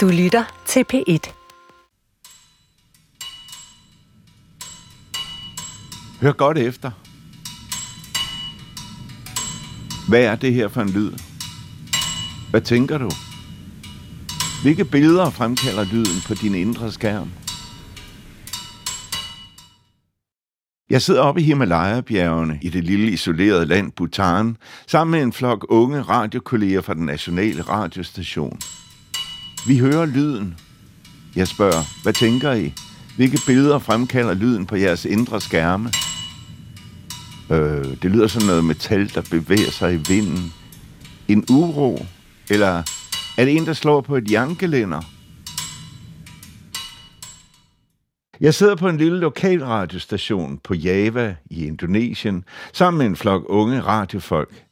Du lytter til P1. Hør godt efter. Hvad er det her for en lyd? Hvad tænker du? Hvilke billeder fremkalder lyden på din indre skærm? Jeg sidder oppe i Himalaya-bjergene i det lille isolerede land Bhutan, sammen med en flok unge radiokolleger fra den nationale radiostation. Vi hører lyden. Jeg spørger, hvad tænker I? Hvilke billeder fremkalder lyden på jeres indre skærme? Øh, det lyder som noget metal, der bevæger sig i vinden. En uro? Eller er det en, der slår på et jankelænder? Jeg sidder på en lille lokalradiostation på Java i Indonesien, sammen med en flok unge radiofolk.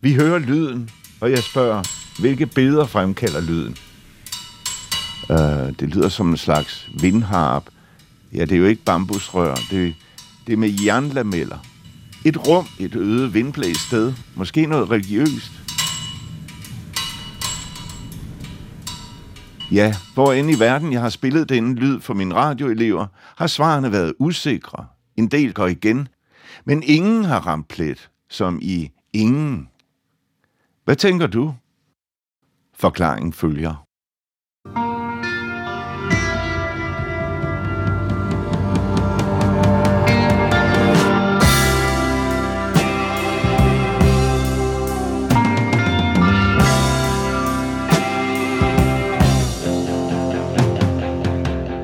Vi hører lyden, og jeg spørger, hvilke billeder fremkalder lyden? Uh, det lyder som en slags vindharp. Ja, det er jo ikke bambusrør, det, det er med jernlameller. Et rum, et øde vindblæst sted, måske noget religiøst. Ja, hvor end i verden jeg har spillet denne lyd for mine radioelever, har svarene været usikre. En del går igen, men ingen har ramt plet, som i ingen. Hvad tænker du? Forklaringen følger.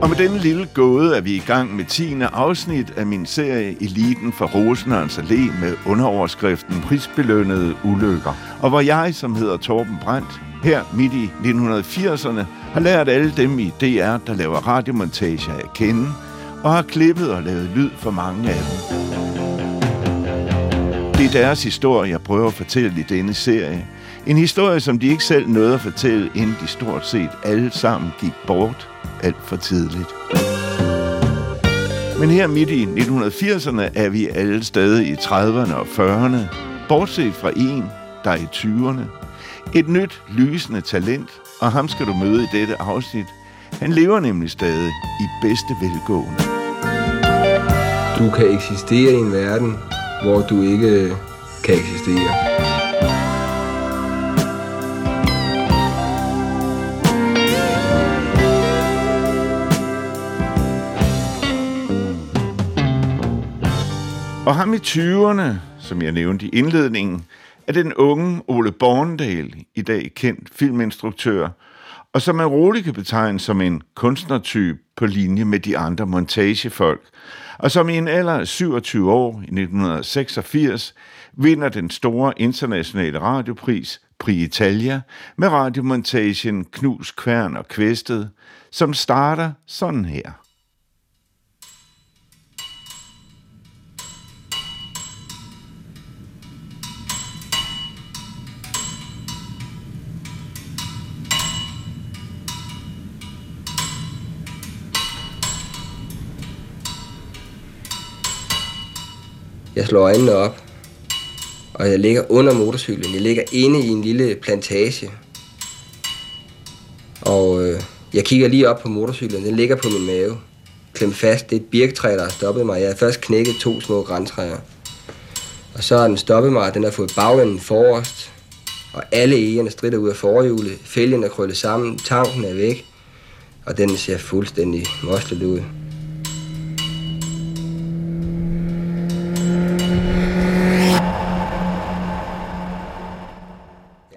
Og med denne lille gåde er vi i gang med 10. afsnit af min serie Eliten for Rosenørns Allé med underoverskriften Prisbelønnede ulykker. Og hvor jeg, som hedder Torben Brandt, her midt i 1980'erne, har lært alle dem i DR, der laver radiomontager at kende, og har klippet og lavet lyd for mange af dem. Det er deres historie, jeg prøver at fortælle i denne serie. En historie, som de ikke selv nåede at fortælle, inden de stort set alle sammen gik bort alt for tidligt. Men her midt i 1980'erne er vi alle stadig i 30'erne og 40'erne, bortset fra en, der er i 20'erne. Et nyt, lysende talent, og ham skal du møde i dette afsnit. Han lever nemlig stadig i bedste velgående. Du kan eksistere i en verden, hvor du ikke kan eksistere. Og ham i 20'erne, som jeg nævnte i indledningen, er den unge Ole Borndal, i dag kendt filminstruktør, og som man roligt kan betegne som en kunstnertype på linje med de andre montagefolk, og som i en alder af 27 år i 1986 vinder den store internationale radiopris Pri Italia med radiomontagen Knus, Kværn og Kvæstet, som starter sådan her. Jeg slår øjnene op, og jeg ligger under motorcyklen. Jeg ligger inde i en lille plantage. Og øh, jeg kigger lige op på motorcyklen. Den ligger på min mave. Klem fast. Det er et birktræ, der har stoppet mig. Jeg har først knækket to små græntræer. Og så har den stoppet mig, den har fået bagenden forrest. Og alle egerne strider ud af forhjulet. Fælgen er krøllet sammen. Tanken er væk. Og den ser fuldstændig moslet ud.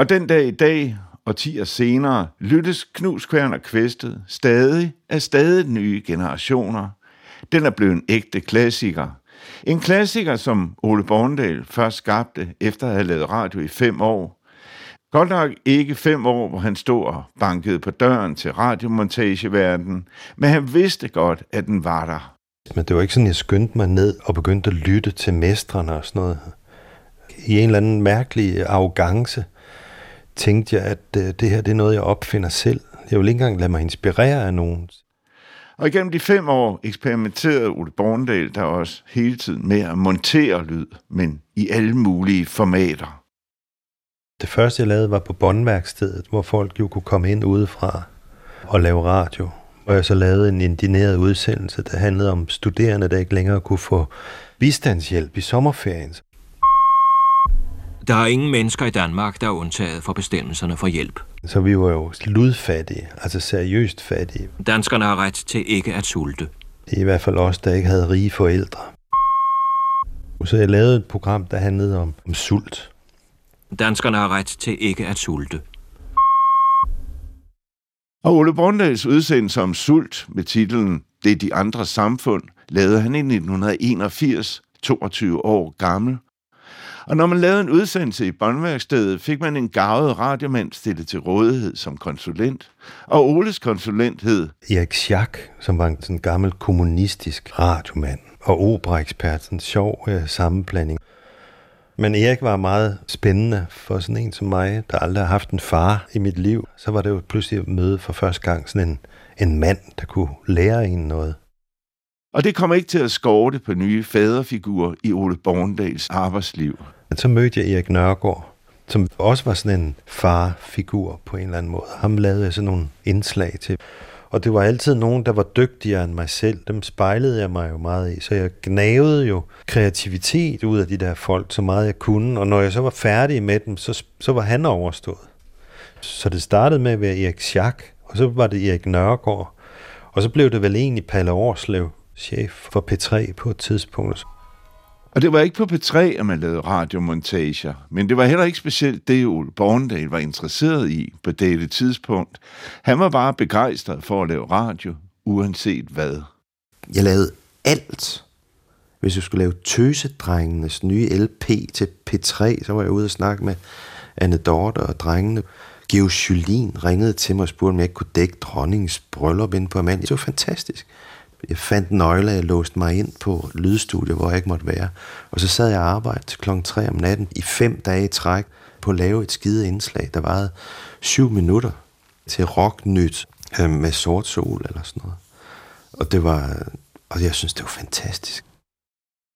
Og den dag i dag, og år senere, lyttes Knuskværn og Kvæstet stadig af stadig nye generationer. Den er blevet en ægte klassiker. En klassiker, som Ole Borndal først skabte efter at have lavet radio i fem år. Godt nok ikke fem år, hvor han stod og bankede på døren til radiomontageverdenen, men han vidste godt, at den var der. Men det var ikke sådan, jeg skyndte mig ned og begyndte at lytte til mestrene og sådan noget. I en eller anden mærkelig arrogance tænkte jeg, at øh, det her det er noget, jeg opfinder selv. Jeg vil ikke engang lade mig inspirere af nogen. Og igennem de fem år eksperimenterede Ole Borndal der også hele tiden med at montere lyd, men i alle mulige formater. Det første, jeg lavede, var på båndværkstedet, hvor folk jo kunne komme ind udefra at lave radio. Og jeg så lavede en indineret udsendelse, der handlede om studerende, der ikke længere kunne få bistandshjælp i sommerferien. Der er ingen mennesker i Danmark, der er undtaget for bestemmelserne for hjælp. Så vi var jo ludfattige, altså seriøst fattige. Danskerne har ret til ikke at sulte. Det er i hvert fald os, der ikke havde rige forældre. Så jeg lavede et program, der handlede om, om sult. Danskerne har ret til ikke at sulte. Og Ole Borndals udsendelse om sult med titlen Det er de andre samfund, lavede han i 1981, 22 år gammel. Og når man lavede en udsendelse i båndværkstedet, fik man en gavet radiomand stillet til rådighed som konsulent. Og Oles konsulent hed Erik Schack, som var en sådan gammel kommunistisk radiomand og operaekspert, en sjov øh, sammenblanding. Men Erik var meget spændende for sådan en som mig, der aldrig har haft en far i mit liv. Så var det jo pludselig at møde for første gang sådan en, en mand, der kunne lære en noget. Og det kommer ikke til at skorte på nye faderfigurer i Ole Borndals arbejdsliv. Men så mødte jeg Erik Nørgaard, som også var sådan en farfigur på en eller anden måde. Ham lavede jeg sådan nogle indslag til. Og det var altid nogen, der var dygtigere end mig selv. Dem spejlede jeg mig jo meget i. Så jeg gnavede jo kreativitet ud af de der folk, så meget jeg kunne. Og når jeg så var færdig med dem, så, så var han overstået. Så det startede med at være Erik Schack, og så var det Erik Nørgaard. Og så blev det vel egentlig Palle Årslev, chef for P3 på et tidspunkt. Og det var ikke på P3, at man lavede radiomontager, men det var heller ikke specielt det, Ole Borndal var interesseret i på dette tidspunkt. Han var bare begejstret for at lave radio, uanset hvad. Jeg lavede alt. Hvis jeg skulle lave Tøsedrengenes nye LP til P3, så var jeg ude og snakke med Anne Dorte og drengene. Geo Jylin ringede til mig og spurgte, om jeg ikke kunne dække dronningens bryllup ind på Amalie. Det var fantastisk jeg fandt nøgler, jeg låste mig ind på lydstudiet, hvor jeg ikke måtte være. Og så sad jeg og arbejdede til klokken 3 om natten i fem dage i træk på at lave et skide indslag, der varede syv minutter til rocknyt øh, med sort sol eller sådan noget. Og det var, og jeg synes, det var fantastisk.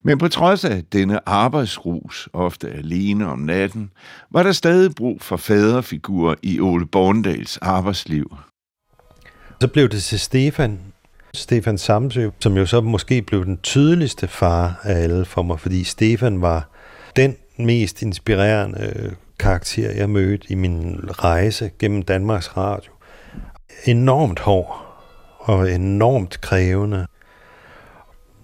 Men på trods af denne arbejdsrus, ofte alene om natten, var der stadig brug for faderfigurer i Ole Borndals arbejdsliv. Så blev det til Stefan, Stefan Samsø, som jo så måske blev den tydeligste far af alle for mig, fordi Stefan var den mest inspirerende øh, karakter, jeg mødte i min rejse gennem Danmarks Radio. Enormt hård og enormt krævende.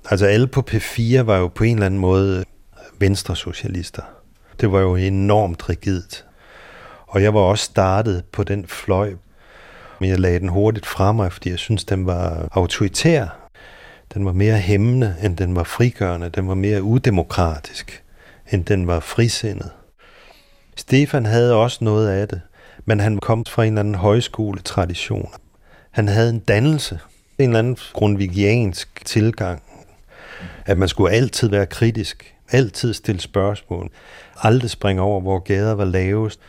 Altså alle på P4 var jo på en eller anden måde øh, venstresocialister. Det var jo enormt rigidt. Og jeg var også startet på den fløj men jeg lagde den hurtigt fra mig, fordi jeg synes, den var autoritær. Den var mere hæmmende, end den var frigørende. Den var mere udemokratisk, end den var frisindet. Stefan havde også noget af det, men han kom fra en eller anden højskoletradition. Han havde en dannelse, en eller anden grundvigiansk tilgang, at man skulle altid være kritisk, altid stille spørgsmål, aldrig springe over, hvor gader var lavest,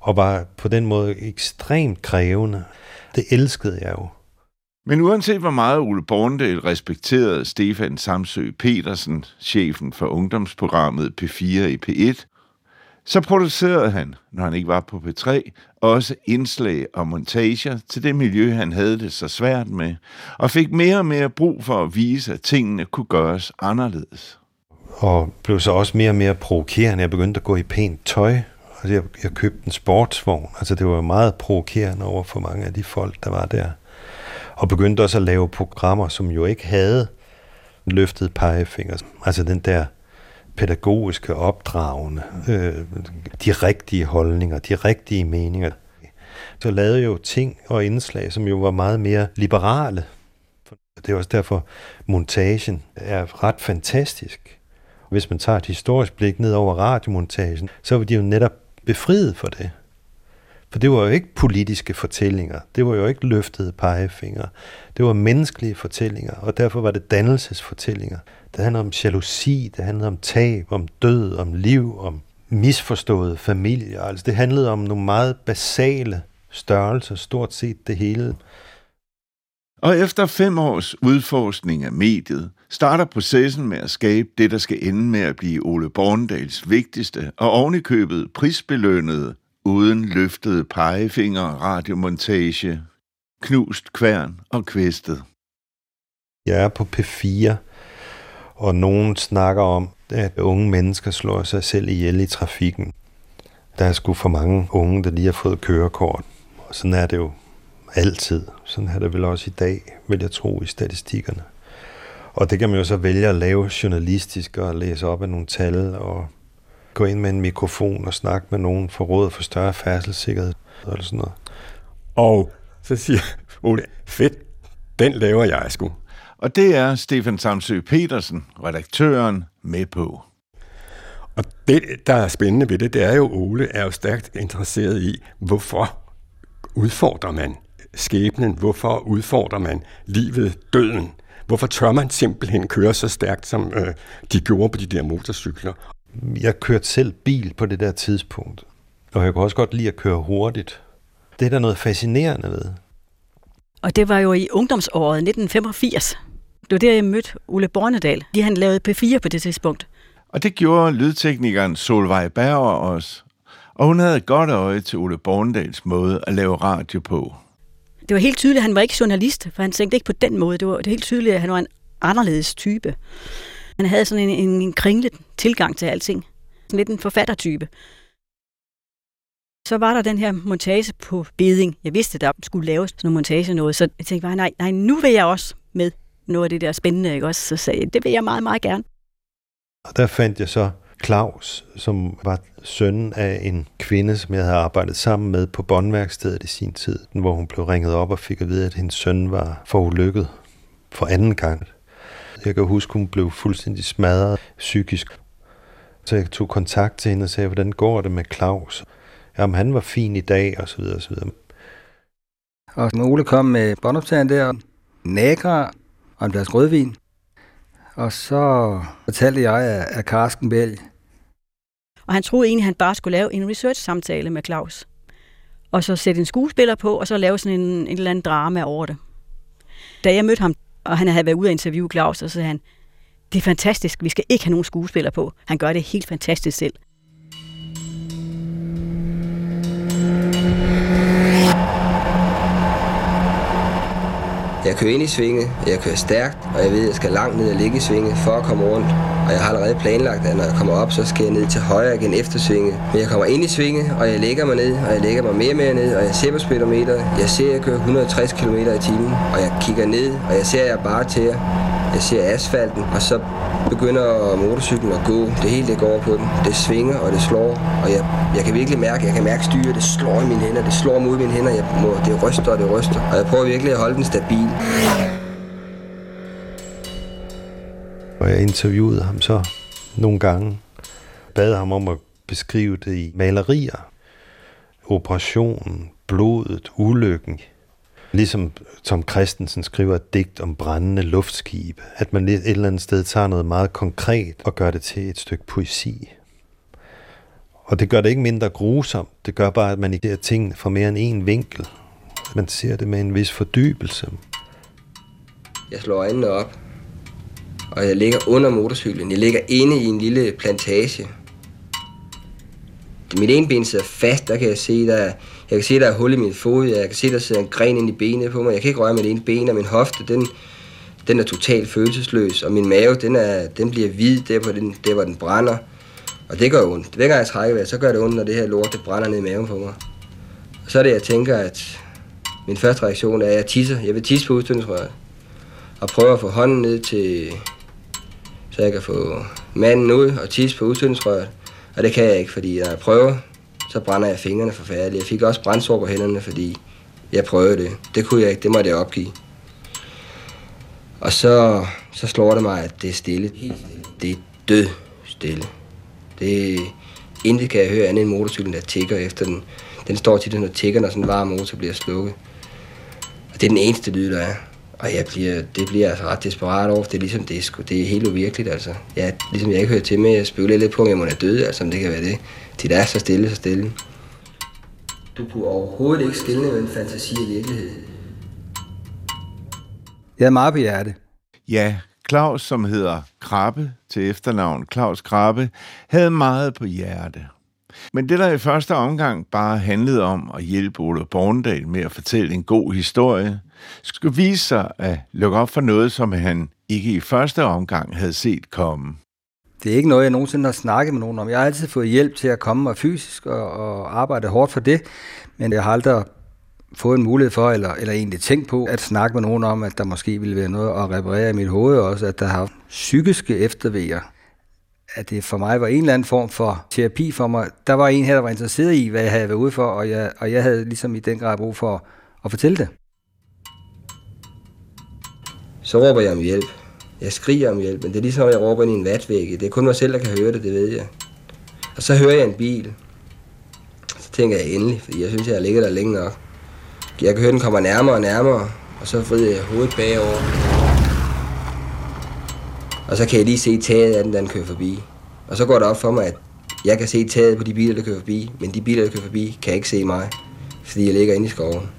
og var på den måde ekstremt krævende. Det elskede jeg jo. Men uanset hvor meget Ole Borndal respekterede Stefan Samsø Petersen, chefen for ungdomsprogrammet P4 i P1, så producerede han, når han ikke var på P3, også indslag og montager til det miljø, han havde det så svært med, og fik mere og mere brug for at vise, at tingene kunne gøres anderledes. Og blev så også mere og mere provokerende. Jeg begyndte at gå i pænt tøj, Altså, jeg, jeg købte en sportsvogn. Altså, det var meget provokerende over for mange af de folk, der var der. Og begyndte også at lave programmer, som jo ikke havde løftet pegefinger. Altså den der pædagogiske, opdragende, øh, de rigtige holdninger, de rigtige meninger. Så lavede jo ting og indslag, som jo var meget mere liberale. Det er også derfor, montagen er ret fantastisk. Hvis man tager et historisk blik ned over radiomontagen, så var de jo netop befriet for det. For det var jo ikke politiske fortællinger. Det var jo ikke løftede pegefingre. Det var menneskelige fortællinger, og derfor var det dannelsesfortællinger. Det handlede om jalousi, det handlede om tab, om død, om liv, om misforståede familier. Altså det handlede om nogle meget basale størrelser, stort set det hele. Og efter fem års udforskning af mediet, starter processen med at skabe det, der skal ende med at blive Ole Borndals vigtigste og ovenikøbet prisbelønnede, uden løftede pegefinger radiomontage. knust kværn og kvæstet. Jeg er på P4, og nogen snakker om, at unge mennesker slår sig selv ihjel i trafikken. Der er sgu for mange unge, der lige har fået kørekort. Og sådan er det jo altid. Sådan er det vel også i dag, vil jeg tro, i statistikkerne. Og det kan man jo så vælge at lave journalistisk og læse op af nogle tal og gå ind med en mikrofon og snakke med nogen for råd for større færdselssikkerhed eller sådan noget. Og så siger Ole, fedt, den laver jeg sgu. Og det er Stefan Samsø Petersen, redaktøren, med på. Og det, der er spændende ved det, det er jo, Ole er jo stærkt interesseret i, hvorfor udfordrer man skæbnen? Hvorfor udfordrer man livet, døden? Hvorfor tør man simpelthen køre så stærkt, som øh, de gjorde på de der motorcykler? Jeg kørte selv bil på det der tidspunkt, og jeg kunne også godt lide at køre hurtigt. Det er der noget fascinerende ved. Og det var jo i ungdomsåret 1985. Det var der, jeg mødte Ole Bornedal. De han lavede P4 på det tidspunkt. Og det gjorde lydteknikeren Solvej Berger også. Og hun havde et godt øje til Ole Bornedals måde at lave radio på. Det var helt tydeligt, at han var ikke journalist, for han tænkte ikke på den måde. Det var, det var helt tydeligt, at han var en anderledes type. Han havde sådan en, en, en kringlet tilgang til alting. Sådan lidt en forfattertype. Så var der den her montage på beding. Jeg vidste, der skulle laves sådan en montage noget, så jeg tænkte bare, nej, nej, nu vil jeg også med noget af det der spændende, ikke også? Så sagde jeg, det vil jeg meget, meget gerne. Og der fandt jeg så Claus, som var søn af en kvinde, som jeg havde arbejdet sammen med på båndværkstedet i sin tid, hvor hun blev ringet op og fik at vide, at hendes søn var for ulykket for anden gang. Jeg kan huske, hun blev fuldstændig smadret psykisk. Så jeg tog kontakt til hende og sagde, hvordan går det med Claus? Jamen, han var fin i dag, og så videre, og så videre. Og Ole kom med båndoptageren der, nækker og en glas rødvin, og så fortalte jeg at Karsten Bælg. Og han troede egentlig, at han bare skulle lave en research-samtale med Claus. Og så sætte en skuespiller på, og så lave sådan en, en eller anden drama over det. Da jeg mødte ham, og han havde været ude at interviewe Claus, så sagde han, det er fantastisk, vi skal ikke have nogen skuespiller på. Han gør det helt fantastisk selv. Jeg kører ind i svinget, jeg kører stærkt, og jeg ved, at jeg skal langt ned og ligge i svinget for at komme rundt. Og jeg har allerede planlagt, at når jeg kommer op, så skal jeg ned til højre igen efter svinge. Men jeg kommer ind i svinge, og jeg lægger mig ned, og jeg lægger mig mere og mere ned, og jeg ser på speedometer. Jeg ser, at jeg kører 160 km i timen, og jeg kigger ned, og jeg ser, at jeg bare til. Jeg ser asfalten, og så begynder motorcyklen at gå. Det hele det går på den. Det svinger, og det slår. Og jeg, jeg kan virkelig mærke, jeg kan mærke styret. Det slår i mine hænder. Det slår mod mine hænder. Jeg må, det ryster, og det ryster. Og jeg prøver virkelig at holde den stabil. Og jeg interviewede ham så nogle gange. Bad ham om at beskrive det i malerier. Operationen, blodet, ulykken. Ligesom Tom Christensen skriver et digt om brændende luftskibe. At man et eller andet sted tager noget meget konkret og gør det til et stykke poesi. Og det gør det ikke mindre grusomt. Det gør bare, at man ikke ser tingene fra mere end en vinkel. Man ser det med en vis fordybelse. Jeg slår øjnene op, og jeg ligger under motorcyklen. Jeg ligger inde i en lille plantage. Mit ene ben sidder fast, der kan jeg se, der er, jeg kan se, der er hul i min fod, jeg kan se, der sidder en gren ind i benet på mig. Jeg kan ikke røre mit ene ben, og min hofte, den, den er totalt følelsesløs, og min mave, den, er, den bliver hvid, der, på den, der hvor den brænder. Og det gør ondt. Hver gang jeg trækker vejret, så gør det ondt, når det her lort, det brænder ned i maven på mig. Og så er det, jeg tænker, at min første reaktion er, at jeg tisser. Jeg vil tisse på udstødningsrøret. Og prøver at få hånden ned til, så jeg kan få manden ud og tisse på udstødningsrøret. Og det kan jeg ikke, fordi når jeg prøver, så brænder jeg fingrene forfærdeligt. Jeg fik også brændsår på hænderne, fordi jeg prøvede det. Det kunne jeg ikke, det måtte jeg opgive. Og så, så slår det mig, at det er stille. Det er død stille. Det er, intet kan jeg høre andet end motorcyklen, der tigger efter den. Den står tit når tigger, når sådan en varm motor bliver slukket. Og det er den eneste lyd, der er. Og jeg bliver, det bliver jeg altså ret desperat over, for det er ligesom, det er, sgu, det er helt uvirkeligt, altså. Jeg, ligesom jeg ikke hører til med, jeg spekulerer lidt på, om jeg må være død, altså, om det kan være det. Det er så stille, så stille. Du kunne overhovedet ikke skille med en fantasi og virkelighed. Jeg er meget på hjerte. Ja, Claus, som hedder Krabbe til efternavn, Claus Krabbe, havde meget på hjerte. Men det, der i første omgang bare handlede om at hjælpe Ole Borndal med at fortælle en god historie, skulle vise sig at lukke op for noget, som han ikke i første omgang havde set komme. Det er ikke noget, jeg nogensinde har snakket med nogen om. Jeg har altid fået hjælp til at komme mig fysisk og, og arbejde hårdt for det, men jeg har aldrig fået en mulighed for, eller, eller egentlig tænkt på, at snakke med nogen om, at der måske ville være noget at reparere i mit hoved også, at der har psykiske eftervejer. At det for mig var en eller anden form for terapi for mig. Der var en her, der var interesseret i, hvad jeg havde været ude for, og jeg, og jeg havde ligesom i den grad brug for at fortælle det. Så råber jeg om hjælp. Jeg skriger om hjælp, men det er ligesom, at jeg råber ind i en vatvæg. Det er kun mig selv, der kan høre det, det ved jeg. Og så hører jeg en bil. Så tænker jeg endelig, fordi jeg synes, jeg har ligget der længe nok. Jeg kan høre, den kommer nærmere og nærmere, og så vrider jeg hovedet bagover. Og så kan jeg lige se taget af den, der den kører forbi. Og så går det op for mig, at jeg kan se taget på de biler, der kører forbi, men de biler, der kører forbi, kan ikke se mig, fordi jeg ligger inde i skoven.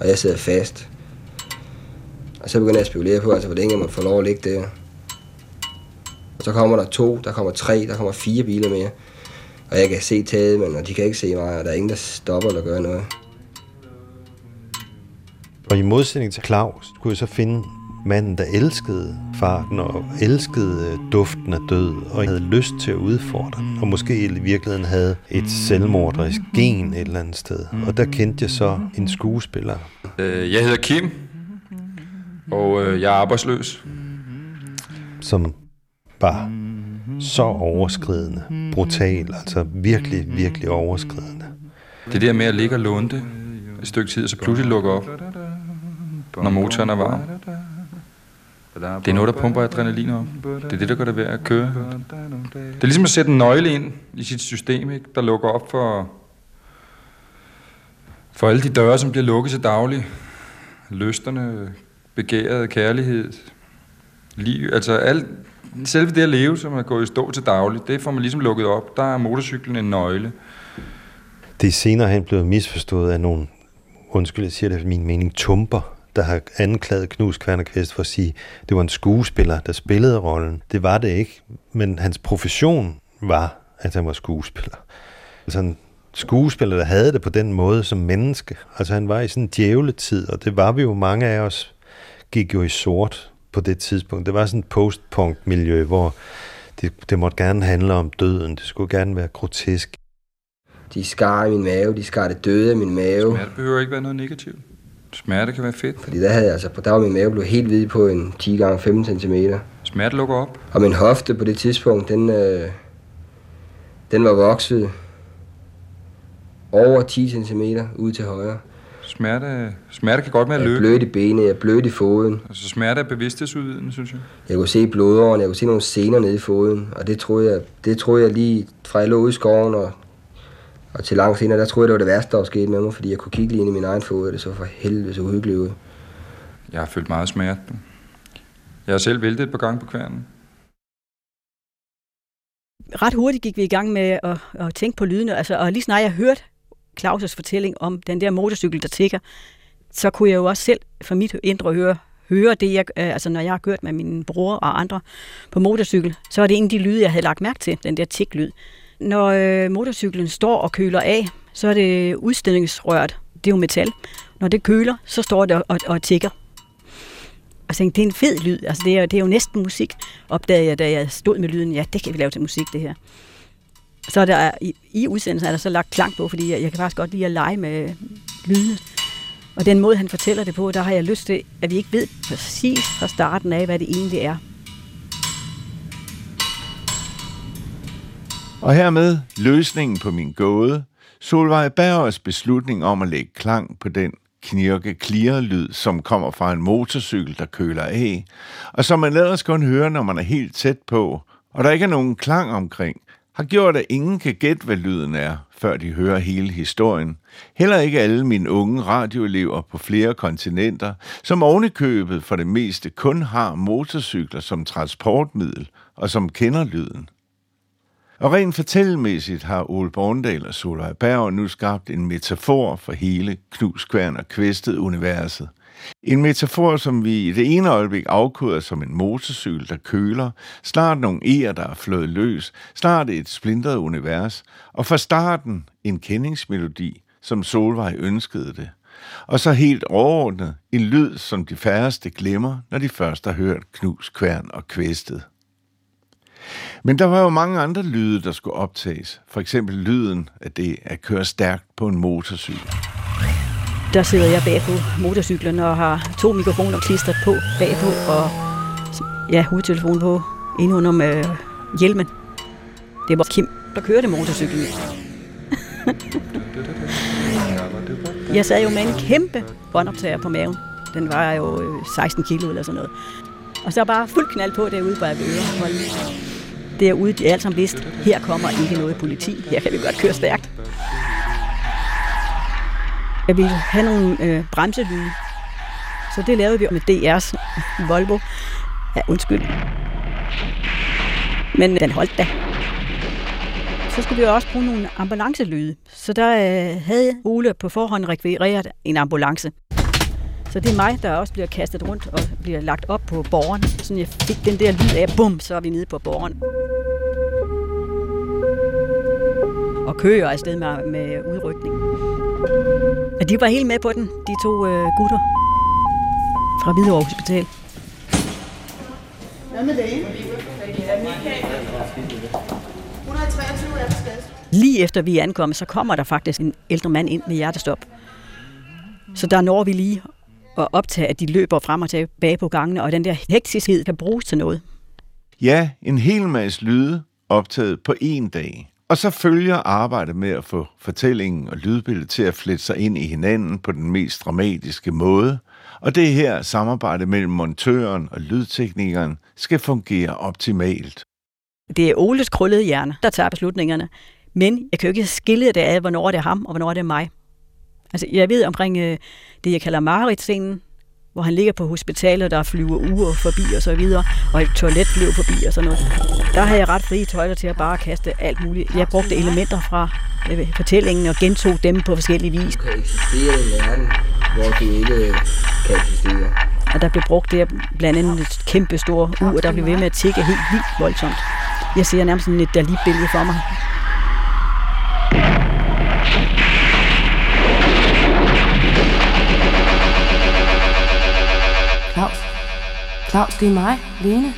Og jeg sidder fast. Og så begynder jeg at spekulere på, altså, hvor længe jeg må få lov at ligge der. Og så kommer der to, der kommer tre, der kommer fire biler mere. Og jeg kan se taget, men de kan ikke se mig, og der er ingen, der stopper eller gør noget. Og i modsætning til Claus, kunne jeg så finde manden, der elskede farten og elskede øh, duften af død, og havde lyst til at udfordre den, og måske i virkeligheden havde et selvmorderisk gen et eller andet sted. Og der kendte jeg så en skuespiller. Øh, jeg hedder Kim, og øh, jeg er arbejdsløs. Som var så overskridende, brutal, altså virkelig, virkelig overskridende. Det der med at ligge og låne det et stykke tid, og så pludselig lukke op, når motoren er varm. Det er noget, der pumper adrenalin op. Det er det, der gør det værd at køre. Det er ligesom at sætte en nøgle ind i sit system, ikke? der lukker op for, for alle de døre, som bliver lukket til daglig. Lysterne, begæret, kærlighed, liv, altså alt, selve det at leve, som er gået i stå til daglig, det får man ligesom lukket op. Der er motorcyklen en nøgle. Det er senere hen blevet misforstået af nogle, undskyld, jeg siger det min mening, tumper, der har anklaget Knus Kværnerkvist for at sige, at det var en skuespiller, der spillede rollen. Det var det ikke, men hans profession var, at han var skuespiller. Altså en skuespiller, der havde det på den måde som menneske. Altså han var i sådan en djævletid, og det var vi jo mange af os, gik jo i sort på det tidspunkt. Det var sådan et post-punk-miljø, hvor det, det måtte gerne handle om døden. Det skulle gerne være grotesk. De skar i min mave, de skar det døde i min mave. Smerte behøver ikke være noget negativt. Smerte kan være fedt. Fordi der havde jeg altså, der var min mave blevet helt hvid på en 10 gange 15 cm. Smerte lukker op. Og min hofte på det tidspunkt, den, øh, den var vokset over 10 cm ud til højre. Smerte, smerte kan godt være Jeg er løb. blødt i benet, jeg er blødt i foden. Altså smerte er bevidsthedsudvidende, synes jeg. Jeg kunne se blodåren, jeg kunne se nogle sener nede i foden. Og det troede jeg, det troede jeg lige fra jeg lå ude i skoven og, og til langt senere, der troede jeg, det var det værste, der var sket med mig, fordi jeg kunne kigge lige ind i min egen fod, og det så for helvede så uhyggeligt ud. Jeg har følt meget smerte. Jeg har selv væltet et par gange på kværnen. ret hurtigt gik vi i gang med at, at tænke på lydene. Altså, og lige snart jeg hørte Claus' fortælling om den der motorcykel, der tigger, så kunne jeg jo også selv for mit indre høre, høre det, jeg, øh, altså når jeg har kørt med min bror og andre på motorcykel, så er det en af de lyde, jeg havde lagt mærke til, den der tik-lyd. Når øh, motorcyklen står og køler af, så er det udstillingsrøret, det er jo metal. Når det køler, så står det og, og, tigger. Og tænkte, det er en fed lyd, altså det er, det er jo næsten musik, opdagede jeg, da jeg stod med lyden, ja, det kan vi lave til musik, det her. Så er der, i, i udsendelsen er der så lagt klang på, fordi jeg, jeg kan faktisk godt lide at lege med lydene. Og den måde, han fortæller det på, der har jeg lyst til, at vi ikke ved præcis fra starten af, hvad det egentlig er. Og hermed løsningen på min gåde, Solvej Bergers beslutning om at lægge klang på den knirke klirrelyd, som kommer fra en motorcykel, der køler af, og som man ellers kun hører, når man er helt tæt på, og der ikke er nogen klang omkring, har gjort, at ingen kan gætte, hvad lyden er, før de hører hele historien. Heller ikke alle mine unge radioelever på flere kontinenter, som ovenikøbet for det meste kun har motorcykler som transportmiddel, og som kender lyden. Og rent fortællemæssigt har Ole Borndal og Solvej Berg nu skabt en metafor for hele knuskværn og kvæstet universet. En metafor, som vi i det ene øjeblik afkoder som en motorcykel, der køler, snart nogle eger, der er flået løs, snart et splintret univers, og fra starten en kendingsmelodi, som Solvej ønskede det. Og så helt overordnet en lyd, som de færreste glemmer, når de først har hørt knus, kværn og kvæstet. Men der var jo mange andre lyde, der skulle optages. For eksempel lyden af det at køre stærkt på en motorcykel. Der sidder jeg bag på motorcyklen og har to mikrofoner klistret på bagpå og ja, hovedtelefonen på inde under med hjelmen. Det var Kim, der kørte motorcyklen. jeg sad jo med en kæmpe båndoptager på maven. Den var jo øh, 16 kilo eller sådan noget. Og så bare fuld knald på derude på Avedøre. Derude, de er alt sammen vist, her kommer ikke noget politi. Her kan vi godt køre stærkt. Jeg ville have nogle øh, bremselyde. Så det lavede vi med DR's Volvo. Ja, undskyld. Men øh, den holdt da. Så skulle vi også bruge nogle ambulancelyde. Så der øh, havde Ole på forhånd rekvireret en ambulance. Så det er mig, der også bliver kastet rundt og bliver lagt op på borgeren. Så jeg fik den der lyd af, bum, så er vi nede på borgeren. Og kører afsted med, med udrykning. Og de var helt med på den, de to øh, gutter fra Hvidovre Hospital. Hvad med det? 123 er på Lige efter vi er ankommet, så kommer der faktisk en ældre mand ind med hjertestop. Så der når vi lige at optage, at de løber frem og tilbage på gangene, og den der hektiskhed kan bruges til noget. Ja, en hel masse lyde optaget på en dag. Og så følger arbejdet med at få fortællingen og lydbilledet til at flette sig ind i hinanden på den mest dramatiske måde. Og det her samarbejde mellem montøren og lydteknikeren skal fungere optimalt. Det er Oles krøllede hjerne, der tager beslutningerne. Men jeg kan jo ikke skille det af, hvornår det er ham, og hvornår det er mig. Altså, jeg ved omkring øh, det, jeg kalder Marit-scenen, hvor han ligger på hospitalet, der flyver uger forbi og så videre, og et toilet flyver forbi og sådan noget. Der har jeg ret frie tøjler til at bare kaste alt muligt. Jeg brugte elementer fra øh, fortællingen og gentog dem på forskellige vis. Du kan eksistere i en verden, hvor du ikke kan eksistere. Og der blev brugt det blandt andet et kæmpe store ur, der blev ved med at tikke helt vildt voldsomt. Jeg ser nærmest sådan et Dali-billede for mig. Claus, det er mig. Lene.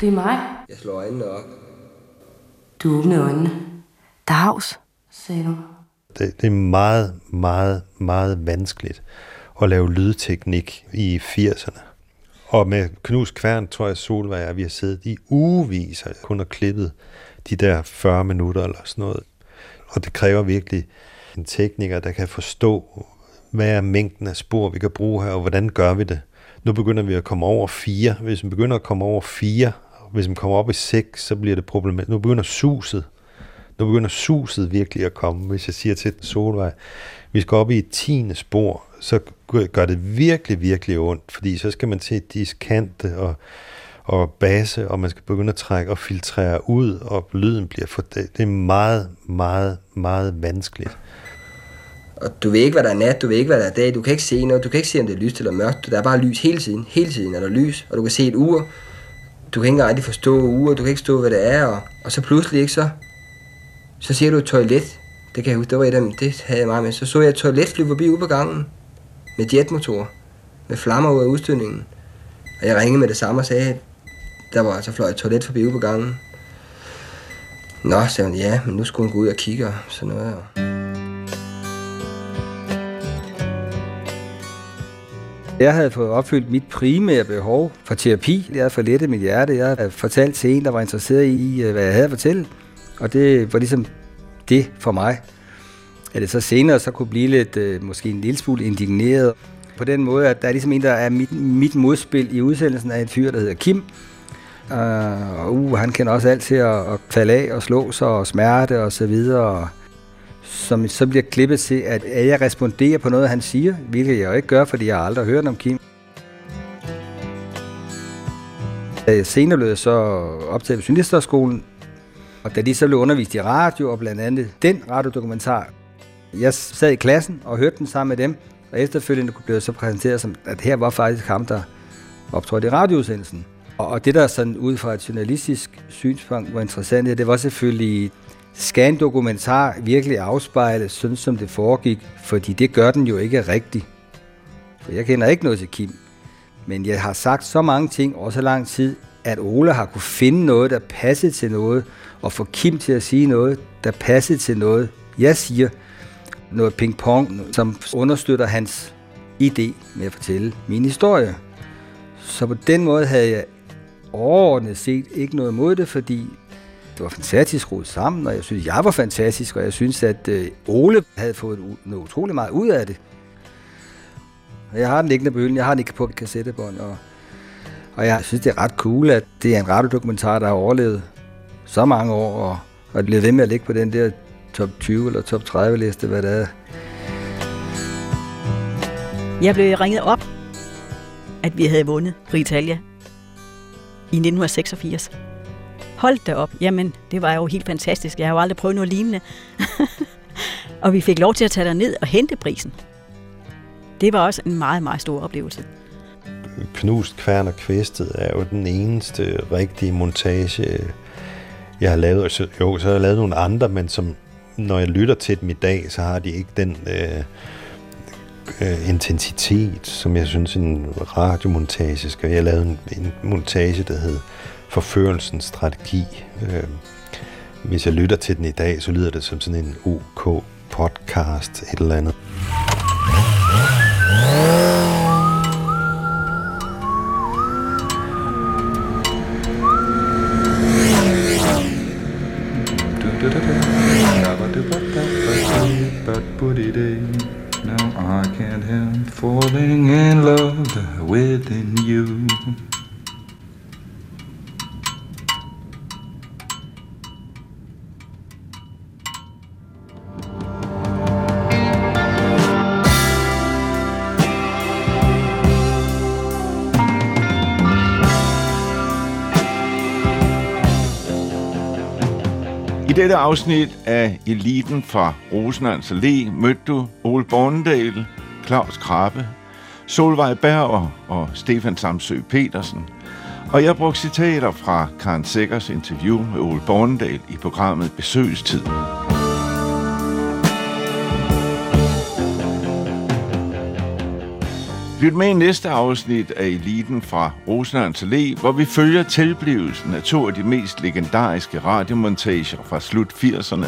Det er mig. Jeg slår øjnene op. Du åbner øjnene. Dags, sagde du. Det, det er meget, meget, meget vanskeligt at lave lydteknik i 80'erne. Og med Knus Kværn, tror jeg, Solvej, at vi har siddet i ugevis og kun har klippet de der 40 minutter eller sådan noget. Og det kræver virkelig en tekniker, der kan forstå, hvad er mængden af spor, vi kan bruge her, og hvordan gør vi det. Nu begynder vi at komme over 4. Hvis vi begynder at komme over 4, hvis vi kommer op i 6, så bliver det problematisk. Nu begynder suset. Nu begynder suset virkelig at komme. Hvis jeg siger til Solvej, vi skal op i et tiende spor, så gør det virkelig, virkelig ondt, fordi så skal man til diskante og, og base, og man skal begynde at trække og filtrere ud, og lyden bliver for... Det er meget, meget, meget vanskeligt. Og du ved ikke, hvad der er nat, du ved ikke, hvad der er dag, du kan ikke se noget, du kan ikke se, om det er lyst eller mørkt, der er bare lys hele tiden, hele tiden er der lys, og du kan se et ur, du kan ikke rigtig forstå ur, du kan ikke forstå, hvad det er, og, og så pludselig ikke så, så ser du et toilet, det kan jeg huske, det var et af dem, det havde jeg meget med, så så jeg et toilet flyve forbi ude på gangen, med jetmotor, med flammer ud af udstødningen, og jeg ringede med det samme og sagde, der var altså fløjet et toilet forbi ude på gangen. Nå, sagde hun, ja, men nu skulle hun gå ud og kigge og sådan noget. Jeg havde fået opfyldt mit primære behov for terapi. Jeg havde forlettet mit hjerte. Jeg havde fortalt til en, der var interesseret i, øh, hvad jeg havde at fortælle. Og det var ligesom det for mig. At det så senere så kunne blive lidt, øh, måske en lille smule indigneret. På den måde, at der er ligesom en, der er mit, mit modspil i udsendelsen af en fyr, der hedder Kim. Uh, og uh, han kender også alt til at, at falde af og slå sig og smerte og så videre. Som så bliver klippet til, at jeg responderer på noget, han siger, hvilket jeg jo ikke gør, fordi jeg har aldrig hørt om Kim. Senere blev jeg så optaget på Journalisterskolen, Og da de så blev undervist i radio, og blandt andet den radiodokumentar, jeg sad i klassen og hørte den sammen med dem, og efterfølgende blev det så præsenteret som, at her var faktisk ham, der optrådte i radioudsendelsen. Og det, der sådan ud fra et journalistisk synspunkt var interessant, det var selvfølgelig, skal en dokumentar virkelig afspejle sådan, som det foregik? Fordi det gør den jo ikke rigtigt. For jeg kender ikke noget til Kim. Men jeg har sagt så mange ting, over så lang tid, at Ole har kunne finde noget, der passede til noget, og få Kim til at sige noget, der passede til noget, jeg siger. Noget ping-pong, som understøtter hans idé med at fortælle min historie. Så på den måde havde jeg overordnet set ikke noget imod det, fordi det var fantastisk skruet sammen, og jeg synes, jeg var fantastisk, og jeg synes, at øh, Ole havde fået noget utrolig meget ud af det. Jeg har den liggende på hylden, jeg har den ikke på kassettebånd, og, og jeg synes, det er ret cool, at det er en radiodokumentar, der har overlevet så mange år, og, og bliver ved med at ligge på den der top 20 eller top 30 liste, hvad det er. Jeg blev ringet op, at vi havde vundet Britalia i 1986. Hold da op. Jamen, det var jo helt fantastisk. Jeg har jo aldrig prøvet noget lignende. og vi fik lov til at tage ned og hente prisen. Det var også en meget, meget stor oplevelse. Knust, Kværn og Kvæstet er jo den eneste rigtige montage, jeg har lavet. Jo, så har jeg lavet nogle andre, men som, når jeg lytter til dem i dag, så har de ikke den øh, øh, intensitet, som jeg synes en radiomontage skal. Jeg lavede en, en montage, der hed Forførelsens Strategi. Øh, hvis jeg lytter til den i dag, så lyder det som sådan en OK podcast, et eller andet. Dette afsnit af Eliten fra Rosenlands Allé mødte du Ole Bornedal, Claus Krabbe, Solvej Berger og Stefan Samsø Petersen. Og jeg brugte citater fra Karen Sækkers interview med Ole Bornedal i programmet Besøgstid. Lyt med i næste afsnit af Eliten fra Rosenørns Allé, hvor vi følger tilblivelsen af to af de mest legendariske radiomontager fra slut 80'erne.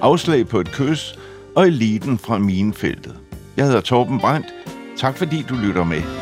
Afslag på et kys og Eliten fra Minefeltet. Jeg hedder Torben Brandt. Tak fordi du lytter med.